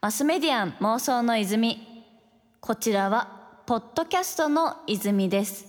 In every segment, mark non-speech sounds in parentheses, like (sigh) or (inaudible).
マスメディアン妄想の泉。こちらはポッドキャストの泉です。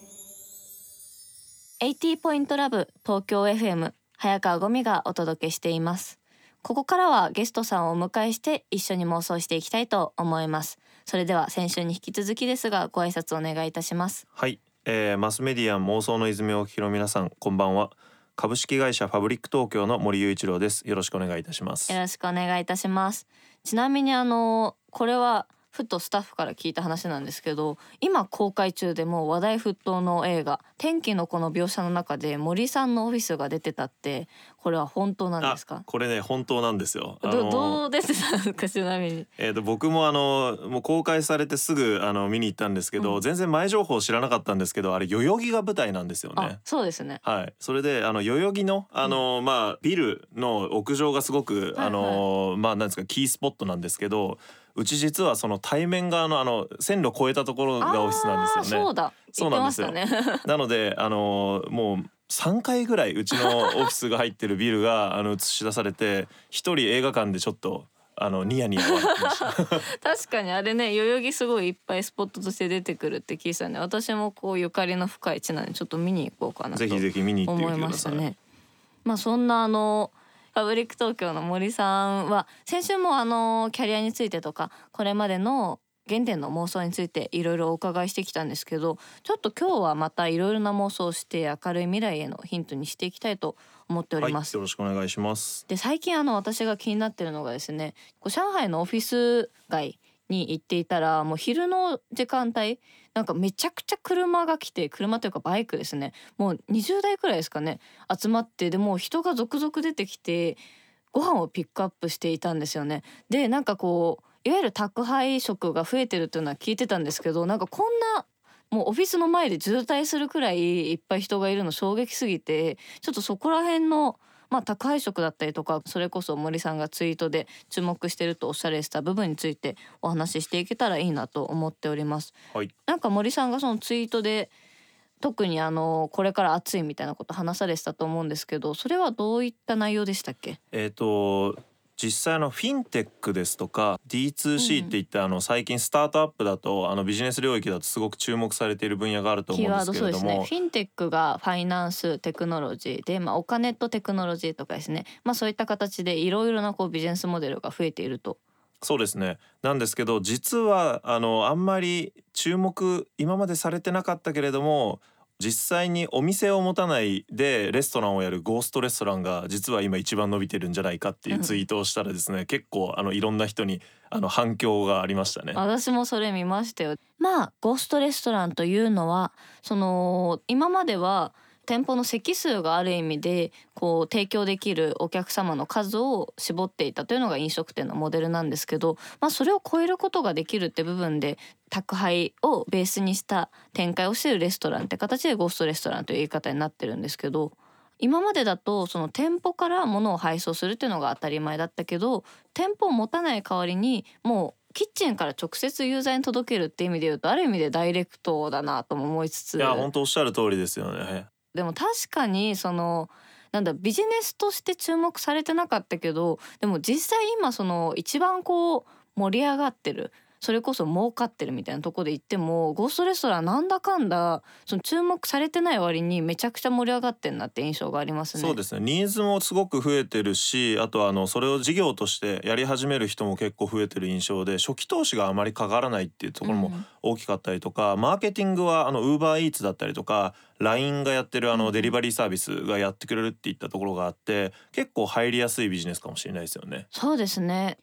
80ポイントラブ東京 FM 早川ゴミがお届けしています。ここからはゲストさんをお迎えして一緒に妄想していきたいと思います。それでは先週に引き続きですがご挨拶お願いいたします。はい、えー、マスメディアン妄想の泉をお聞きの皆さんこんばんは株式会社ファブリック東京の森雄一郎です。よろしくお願いいたします。よろしくお願いいたします。ちなみにあのこれはふとスタッフから聞いた話なんですけど今公開中でもう話題沸騰の映画「天気の子」の描写の中で森さんのオフィスが出てたってこれは本当なんですか？これね本当なんですよ。どどう出てたんですか？ちなみに。えー、と僕もあのもう公開されてすぐあの見に行ったんですけど、うん。全然前情報知らなかったんですけどあれ代々木が舞台なんですよあねそうですね。はい、それであの代々木のあの、まあビルの屋上がすごく、はいあのまあなんですかキースポットなんですけどうち実はその対面側のあの線路越えたところがオフィスなんですよね。そうだそうなんですよねなのであのもう3回ぐらいうちのオフィスが入ってるビルが (laughs) あの映し出されて一人映画館でちょっとあのニヤニヤました。(laughs) 確かにあれね代々木すごいいっぱいスポットとして出てくるって聞いてたんで私もこうゆかりの深い地なんでちょっと見に行こうかなとぜひぜひ見に行ってみ思いてください。ましたね。まあそんなあのファブリック東京の森さんは先週もあのキャリアについてとかこれまでの原点の妄想についていろいろお伺いしてきたんですけどちょっと今日はまたいろいろな妄想をして明るい未来へのヒントにしていきたいと思っておはい、よります。ろしくお願いします。で最近あの私が気になってるのがですねこう上海のオフィス街に行っていたらもう昼の時間帯なんかめちゃくちゃ車が来て車というかバイクですねもう20台くらいですかね集まってでもう人が続々出てきてご飯をピックアップしていたんですよね。でなんかこういわゆる宅配食が増えてるっていうのは聞いてたんですけどなんかこんなもうオフィスの前で渋滞するくらいいっぱい人がいるの衝撃すぎてちょっとそこら辺のまあ宅配食だったりとかそれこそ森さんがツイートで注目してるとおっしゃられてた部分についてお話ししていけたらいいなと思っております。はい。なんか森さんがそのツイートで特にあのこれから暑いみたいなこと話されてたと思うんですけどそれはどういった内容でしたっけ？えっ、と実際あのフィンテックですとか D2C って言ってあの最近スタートアップだとあのビジネス領域だとすごく注目されている分野があると思うんですけドそうですね。れどもフィンテックがファイナンステクノロジーで、まあ、お金とテクノロジーとかですね、まあ、そういった形でいろいろなこうビジネスモデルが増えていると。そうですね。なんですけど実はあのあんまり注目今までされてなかったけれども実際にお店を持たないでレストランをやるゴーストレストランが実は今一番伸びてるんじゃないかっていうツイートをしたらですね、結構あのいろんな人にあの反響がありましたね。私もそれ見ましたよまあゴーストレストランというのはその今までは店舗の席数がある意味でこう提供できるお客様の数を絞っていたというのが飲食店のモデルなんですけど、まあ、それを超えることができるって部分で宅配をベースにした展開をしているレストランって形でゴーストレストランという言い方になってるんですけど今までだとその店舗から物を配送するっていうのが当たり前だったけど店舗を持たない代わりにもうキッチンから直接ユーザーに届けるって意味で言うとある意味でダイレクトだなとも思いつついや本当おっしゃる通りですよね。でも確かにそのなんだビジネスとして注目されてなかったけどでも実際今その一番こう盛り上がってるそれこそ儲かってるみたいなとこで言ってもゴーストレストランなんだかんだその注目されてない割にめちゃくちゃ盛り上がってんなって印象がありますね。そうですねニーズもすごく増えてるしあとはあのそれを事業としてやり始める人も結構増えてる印象で初期投資があまりかからないっていうところもうん大きかったりとか、マーケティングはあのウーバーイーツだったりとか LINE がやってるあうんのデリバリーサービスがやってくれるっていったところがあって結構入りやすいビジネスかもしれないですよね。そうですね。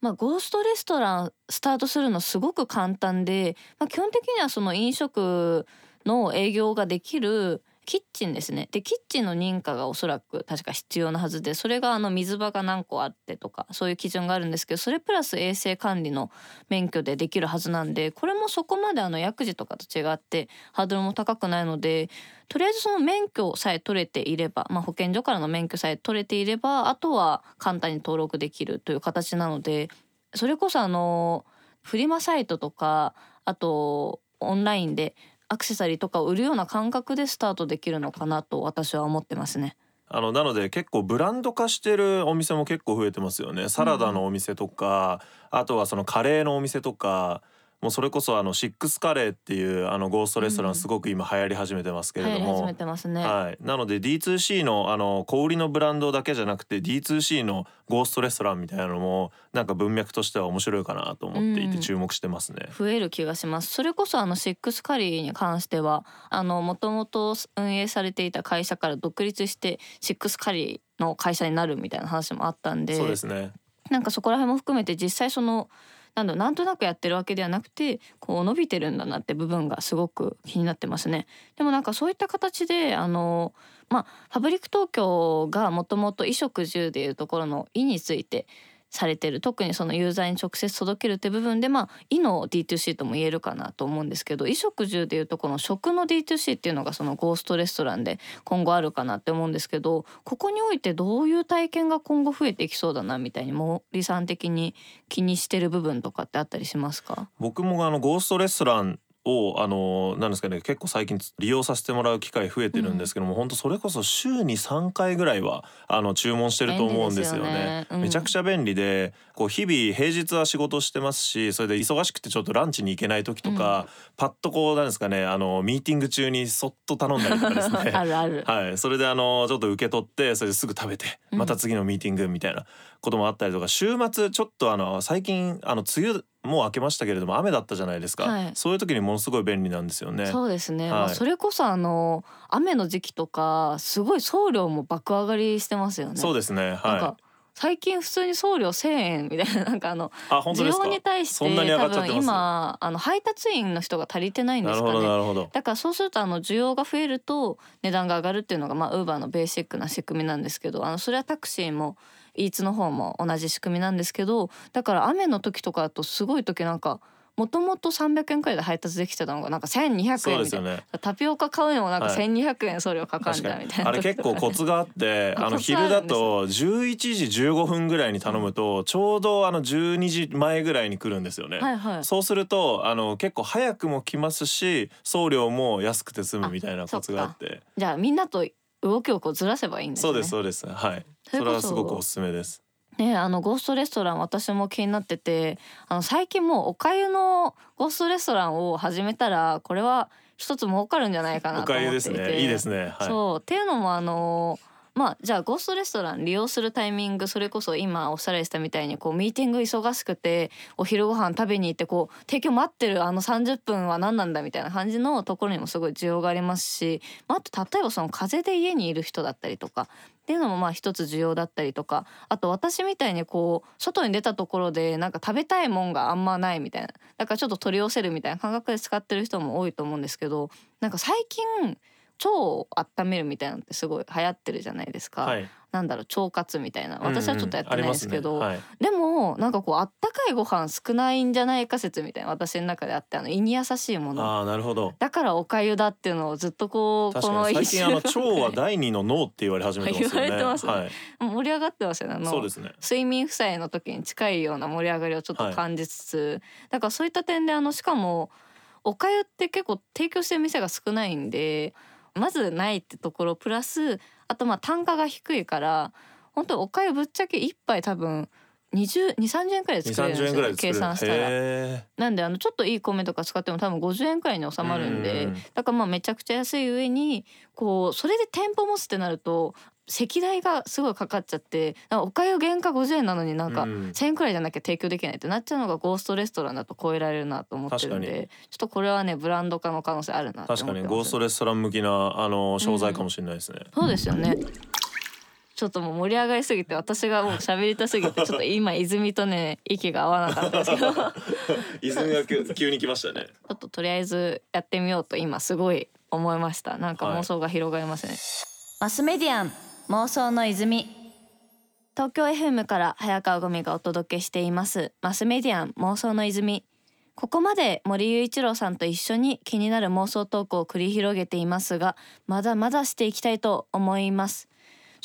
まあ、ゴーストレストランスタートするのすごく簡単で、まあ、基本的にはその飲食の営業ができるキッチンですね。でキッチンの認可がおそらく確か必要なはずでそれがあの水場が何個あってとかそういう基準があるんですけどそれプラス衛生管理の免許でできるはずなんでこれもそこまであの薬事とかと違ってハードルも高くないのでとりあえずその免許さえ取れていれば、まあ、保健所からの免許さえ取れていればあとは簡単に登録できるという形なのでそれこそあのフリマサイトとかあとオンラインでアクセサリーとかを売るような感覚でスタートできるのかなと私は思ってますね。あのなので結構ブランド化してるお店も結構増えてますよねサラダのお店とか、あとはそのカレーのお店とかもうそれこそあのシックスカレーっていうあのゴーストレストランすごく今流行り始めてますけれども、流行り始めてますね、はい、なので D2C のあの小売りのブランドだけじゃなくて D2C のゴーストレストランみたいなのもなんか文脈としては面白いかなと思っていてうん。注目してますね。増える気がします。それこそあのシックスカリーに関してはあのもともと運営されていた会社から独立してシックスカリーの会社になるみたいな話もあったんでそうですね。なんかそこら辺も含めて実際そのなんなんとなくやってるわけではなくてこう伸びてるんだなって部分がすごく気になってますね。でもなんかそういった形であのまあファブリック東京がもともと衣食住でいうところの「衣」についてされてる。特にそのユーザーに直接届けるって部分でまあ「衣」の D2C とも言えるかなと思うんですけど衣食住でいうとこの食の D2C っていうのがそのゴーストレストランで今後あるかなって思うんですけどここにおいてどういう体験が今後増えていきそうだなみたいに森さん的に気にしてる部分とかってあったりしますか？僕もあのゴーストレストランをあのなんですかね結構最近利用させてもらう機会増えてるんですけども、本当それこそ週に3回ぐらいはあの注文してると思うんですよね。よねうん。めちゃくちゃ便利でこう日々平日は仕事してますしそれで忙しくてちょっとランチに行けない時とか、パッとこうなんですかねあのミーティング中にそっと頼んだりとかですね。(laughs) あるある、(laughs) はい、それであのちょっと受け取ってそれですぐ食べてうん。また次のミーティングみたいなこともあったりとか、週末ちょっとあの最近あの梅雨もう明けましたけれども雨だったじゃないですか、はい。そういう時にものすごい便利なんですよね。そうですね、はい。まあ、それこそあの雨の時期とかすごい送料も爆上がりしてますよね。そうですね。なんはか最近普通に送料1,000円みたいななんかあの需要に対して多分今あの配達員の人が足りてないんですかね。だからそうするとあの需要が増えると値段が上がるっていうのがまあウーバーのベーシックな仕組みなんですけどあのそれはタクシーもイーツの方も同じ仕組みなんですけどだから雨の時とかだとすごい時なんかもともと300円くらいで配達できてたのがなんか1200そう円みたいな。ね。タピオカ買うにもなんかはい。1200円送料かかん確かにじゃんみたいな。あれ結構コツがあって (laughs) あの昼だと11時15分ぐらいに頼むとちょうどあの12時前ぐらいに来るんですよね。はいはい。そうするとあの結構早くも来ますし送料も安くて済むみたいなコツがあって。じゃあみんなと動きをこうずらせばいいんですね。そうですそうです。はい。それはすごくおすすめですねあのゴーストレストラン私も気になっててあの最近もうおかゆのゴーストレストランを始めたらこれは一つ儲かるんじゃないかなおかゆですと思っていて。ね。いいですね。はい。そう。っていうのもあのまあじゃあゴーストレストラン利用するタイミングそれこそ今おっしゃられてたみたいにこうミーティング忙しくてお昼ご飯食べに行ってこう提供待ってるあの30分は何なんだみたいな感じのところにもすごい需要がありますし、まあ、あと例えばその風邪で家にいる人だったりとかっていうのもまあ一つ需要だったりとかあと私みたいにこう外に出たところでなんか食べたいもんがあんまないみたいなだからちょっと取り寄せるみたいな感覚で使ってる人も多いと思うんですけどなんか最近腸を温めるみたいなのってすごい流行ってるじゃないですか、はい。なんだろう腸活みたいな。私はちょっとやってないですけど、うんうんありますね。でもなんかこうあったかいご飯少ないんじゃないか説みたいな私の中であってあの胃に優しいもの。はい、ああなるほど。だからおかゆだっていうのをずっとこう確この最近あの腸は第二の脳って言われ始めてますよね。言われてますね。はい。盛り上がってますよね。あのそうですね。睡眠負債の時に近いような盛り上がりをちょっと感じつつ、だからそういった点であのしかもおかゆって結構提供してる店が少ないんでまずないってところプラスあとまあ単価が低いから本当おかゆぶっちゃけ一杯多分20 2 30円くらい作れるんです三十円ぐらよ計算したら。へなんであのちょっといい米とか使っても多分50円くらいに収まるんでうん。だからまあめちゃくちゃ安い上にこうそれで店舗持つってなると席代がすごいかかっちゃってなんかおかゆ原価50円なのになんかうん。1,000円くらいじゃなきゃ提供できないってなっちゃうのがゴーストレストランだと超えられるなと思ってるんでちょっとこれはねブランド化の可能性あるなって思ってます確かにゴーストレストラン向きなあの商材かもしれないですね、そうですよね。ちょっともう盛り上がりすぎて私がもう喋りたすぎて (laughs) ちょっと今泉とね息が合わなかったですけど。ち (laughs) ょ泉が急急に来ましたね。っととりあえずやってみようと今すごい思いました。なんか妄想が広がりますね、マスメディアン妄想の泉。東京 FM から早川ゴミがお届けしています。マスメディアン妄想の泉。ここまで森雄一郎さんと一緒に気になる妄想トークを繰り広げていますがまだまだしていきたいと思います。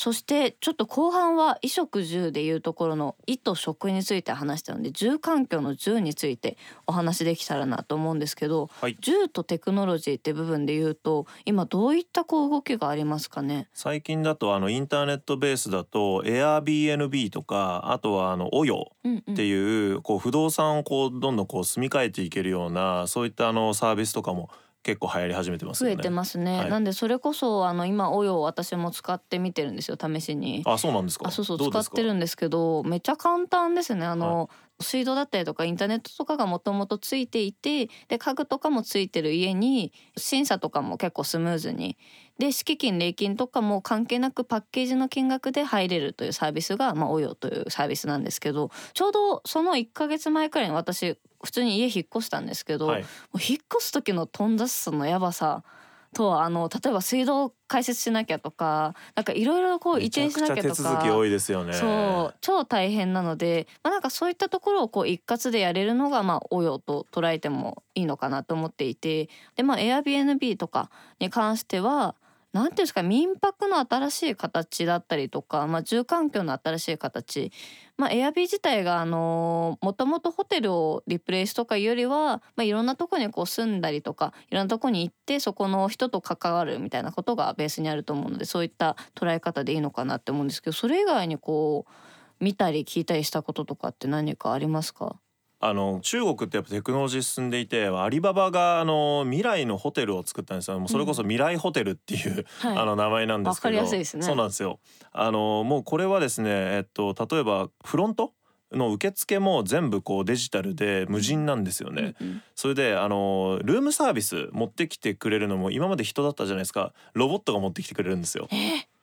そしてちょっと後半は衣食住でいうところの衣と食について話したので住環境の住についてお話できたらなと思うんですけど、はい。住とテクノロジーって部分で言うと今どういったこう動きがありますかね？最近だとあのインターネットベースだと Airbnb とかあとはあのオヨうんうん。っていうこう不動産をこうどんどんこう住み替えていけるようなそういったあのサービスとかも結構流行り始めてますよね。増えてますね、はい。なんでそれこそあの今およ私も使ってみてるんですよ試しに。あそうなんですか。あそうそう使ってるんですけどめっちゃ簡単ですね。あの、水道だったりとかインターネットとかがもともとついていてで家具とかもついてる家に審査とかも結構スムーズに。で敷金礼金とかも関係なくパッケージの金額で入れるというサービスが、まあ、およというサービスなんですけどちょうどその1ヶ月前くらいに私普通に家引っ越したんですけど、はい引っ越す時の頓挫さのやばさ。とあの例えば水道開設しなきゃとかなんかいろいろこう移転しなきゃとか手続き多いですよね。そう超大変なので、まあ、なんかそういったところをこう一括でやれるのがまあおよと捉えてもいいのかなと思っていてでまあ Airbnb とかに関してはなんていうんですか民泊の新しい形だったりとか、まあ、住環境の新しい形、まあ、Airb 自体があのもともとホテルをリプレイスとかいうよりは、まあ、いろんなとこにこう住んだりとかいろんなとこに行ってそこの人と関わるみたいなことがベースにあると思うのでそういった捉え方でいいのかなって思うんですけどそれ以外にこう見たり聞いたりしたこととかって何かありますか？あの中国ってやっぱテクノロジー進んでいてアリババがあの未来のホテルを作ったんですよ。もうそれこそ未来ホテルっていう、はい。あの名前なんですけど。わかりやすいですね。そうなんですよ。あのもうこれはですねえっと例えばフロントの受付も全部こうデジタルで無人なんですよね、うんうん。それであのルームサービス持ってきてくれるのも今まで人だったじゃないですか。ロボットが持ってきてくれるんですよ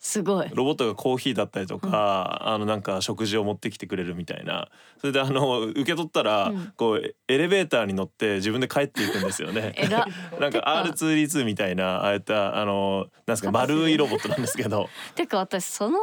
すごい。ロボットがコーヒーだったりとか、あのなんか食事を持ってきてくれるみたいな。それであの受け取ったら、うん。こうエレベーターに乗って自分で帰っていくんですよね。(laughs) (laughs) なんか R2D2 みたいなああいったあのなんですか丸いロボットなんですけど、(laughs) てか私その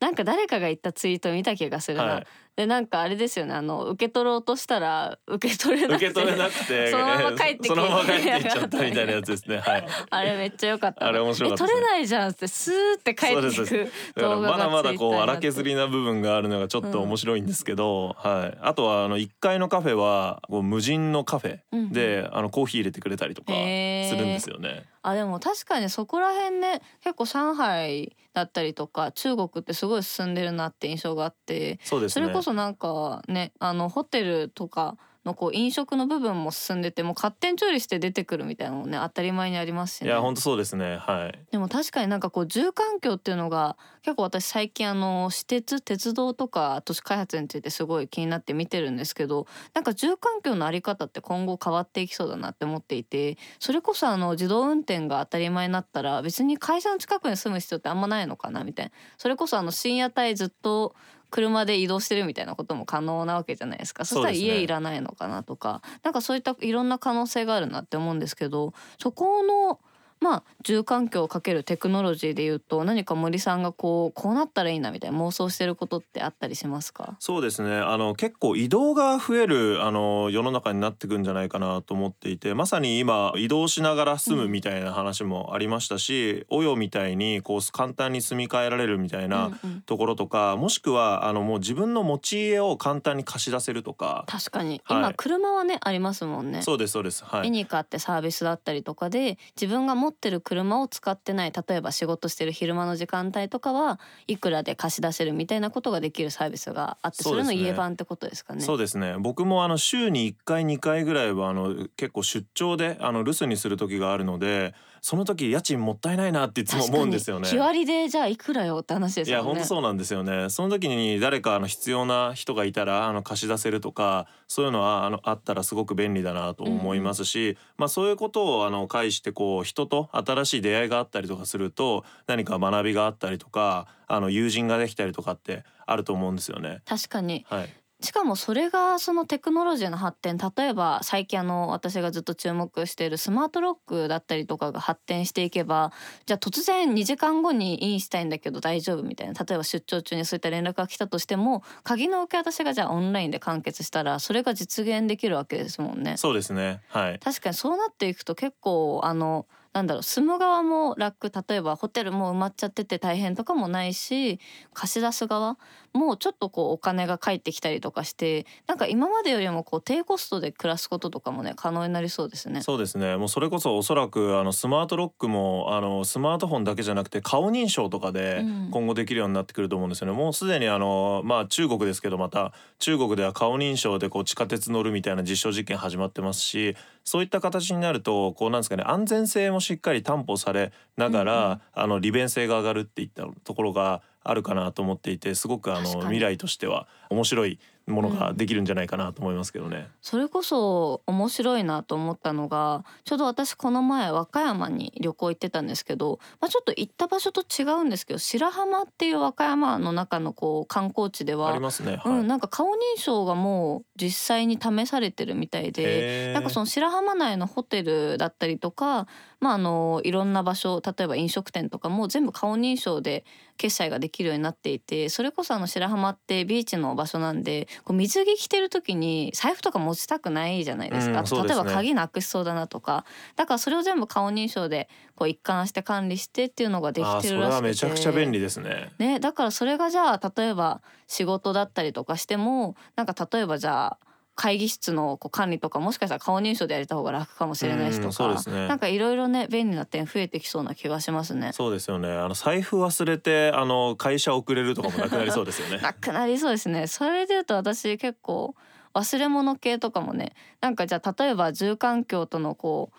なんか誰かが言ったツイート見た気がするな、はいでなんかあれですよねあの受け取ろうとしたら受け取れなくて受け取れなくて (laughs) そのまま帰ってそのまま帰っていっちゃったみたいなやつですね。はい。(laughs) あれめっちゃ良かったなあれ面白かったねえ取れないじゃんってスーって帰ってそうでく動画がまだまだこう荒削りな部分があるのがちょっと面白いんですけど、はい。あとはあの1階のカフェはこう無人のカフェで、あのコーヒー入れてくれたりとかするんですよね。あでも確かにそこら辺ね結構上海だったりとか中国ってすごい進んでるなって印象があってそうですね。それこそなんかねあのホテルとかのこう飲食の部分も進んでてもう勝手に調理して出てくるみたいなのもね当たり前にありますしねいや本当そうですね。はい。でも確かになんかこう住環境っていうのが結構私最近あの私鉄鉄道とか都市開発についてすごい気になって見てるんですけどなんか住環境のあり方って今後変わっていきそうだなって思っていてそれこそあの自動運転が当たり前になったら別に会社の近くに住む必要ってあんまないのかなみたいなそれこそあの深夜帯ずっと車で移動してるみたいなことも可能なわけじゃないですか。そしたら家いらないのかなとか。なんかそういったいろんな可能性があるなって思うんですけどそこのまあ住環境をかけるテクノロジーでいうと何か森さんがこうこうなったらいいなみたいな妄想してることってあったりしますか？そうですね。あの結構移動が増えるあの世の中になってくんじゃないかなと思っていてまさに今移動しながら住むみたいな話もありましたし、およみたいにこう簡単に住み替えられるみたいなうんうん。ところとか、もしくはあのもう自分の持ち家を簡単に貸し出せるとか、確かに、はい。今車はねありますもんね。そうですそうです。はい。絵に買ってサービスだったりとかで自分が持ってる車を使ってない例えば仕事してる昼間の時間帯とかはいくらで貸し出せるみたいなことができるサービスがあってそ,、れの家版ってことですかね。そうですね僕もあの週に1回2回ぐらいはあの結構出張であの留守にする時があるのでその時家賃もったいないなっていつも思うんですよね。日割りでじゃあいくらよって話ですよね。いや本当そうなんですよねその時に誰かあの必要な人がいたらあの貸し出せるとかそういうのはあのあったらすごく便利だなと思いますし、まあそういうことをあの介してこう人と新しい出会いがあったりとかすると何か学びがあったりとかあの友人ができたりとかってあると思うんですよね。確かにはい、しかもそれがそのテクノロジーの発展例えば最近あの私がずっと注目しているスマートロックだったりとかが発展していけばじゃあ突然2時間後にインしたいんだけど大丈夫みたいな例えば出張中にそういった連絡が来たとしても鍵の受け渡しがじゃあオンラインで完結したらそれが実現できるわけですもんね。そうですねはい確かにそうなっていくと結構あのなんだろう住む側も楽例えばホテルも埋まっちゃってて大変とかもないし貸し出す側もちょっとこうお金が返ってきたりとかしてなんか今までよりもこう低コストで暮らすこととかもね可能になりそうですね。そうですねもうそれこそおそらくあのスマートロックもあのスマートフォンだけじゃなくて顔認証とかで今後できるようになってくると思うんですよね。うん、もうすでにあのまあ中国ですけどまた中国では顔認証でこう地下鉄乗るみたいな実証実験始まってますしそういった形になるとこうなんですかね安全性もしっかり担保されながら、うんうん、あの利便性が上がるっていったところがあるかなと思っていてすごくあの未来としては面白いものができるんじゃないかなと思いますけどね、うん、それこそ面白いなと思ったのがちょうど私この前和歌山に旅行行ってたんですけど、まあ、ちょっと行った場所と違うんですけど白浜っていう和歌山の中のこう観光地ではありますね、はい、うん、なんか顔認証がもう実際に試されてるみたいでなんかその白浜内のホテルだったりとか、まあ、あのいろんな場所例えば飲食店とかも全部顔認証で決済ができるようになっていてそれこそあの白浜ってビーチの場所なんでこう水着着てる時に財布とか持ちたくないじゃないですか、うん、例えば鍵なくしそうだなとか。だからそれを全部顔認証でこう一貫して管理してっていうのができてるらしくて。めちゃくちゃ便利ですね。ねだからそれがじゃあ例えば仕事だったりとかしてもなんか例えばじゃあ会議室のこう管理とかもしかしたら顔認証でやれた方が楽かもしれないしとか、ね、なんかいろいろね便利な点増えてきそうな気がしますね。そうですよね。あの財布忘れてあの会社遅れるとかもなくなりそうですよね。(laughs) なくなりそうですね。それで言うと私結構忘れ物系とかもねなんかじゃあ例えば住環境とのこう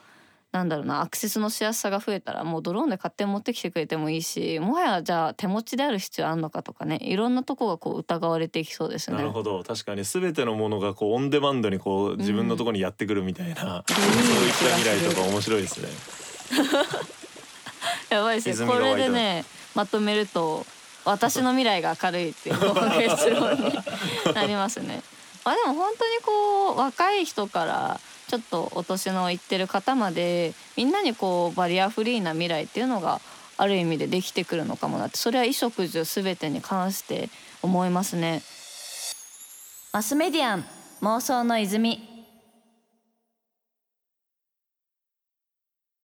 なんだろうなアクセスのしやすさが増えたらもうドローンで勝手に持ってきてくれてもいいしもはやじゃあ手持ちである必要あるのかとかねいろんなとこがこう疑われていきそうですね。なるほど確かに全てのものがこうオンデマンドにこう自分のところにやってくるみたいな、うん、そういった未来とか面白いですね。(laughs) やばいですねこれでねまとめると私の未来が明るいっていう (laughs) 結論になりますね。まあでも本当にこう若い人からちょっとお年のいってる方までみんなにこうバリアフリーな未来っていうのがある意味でできてくるのかもなって。それは衣食住全てに関して思いますね。マスメディアン妄想の泉。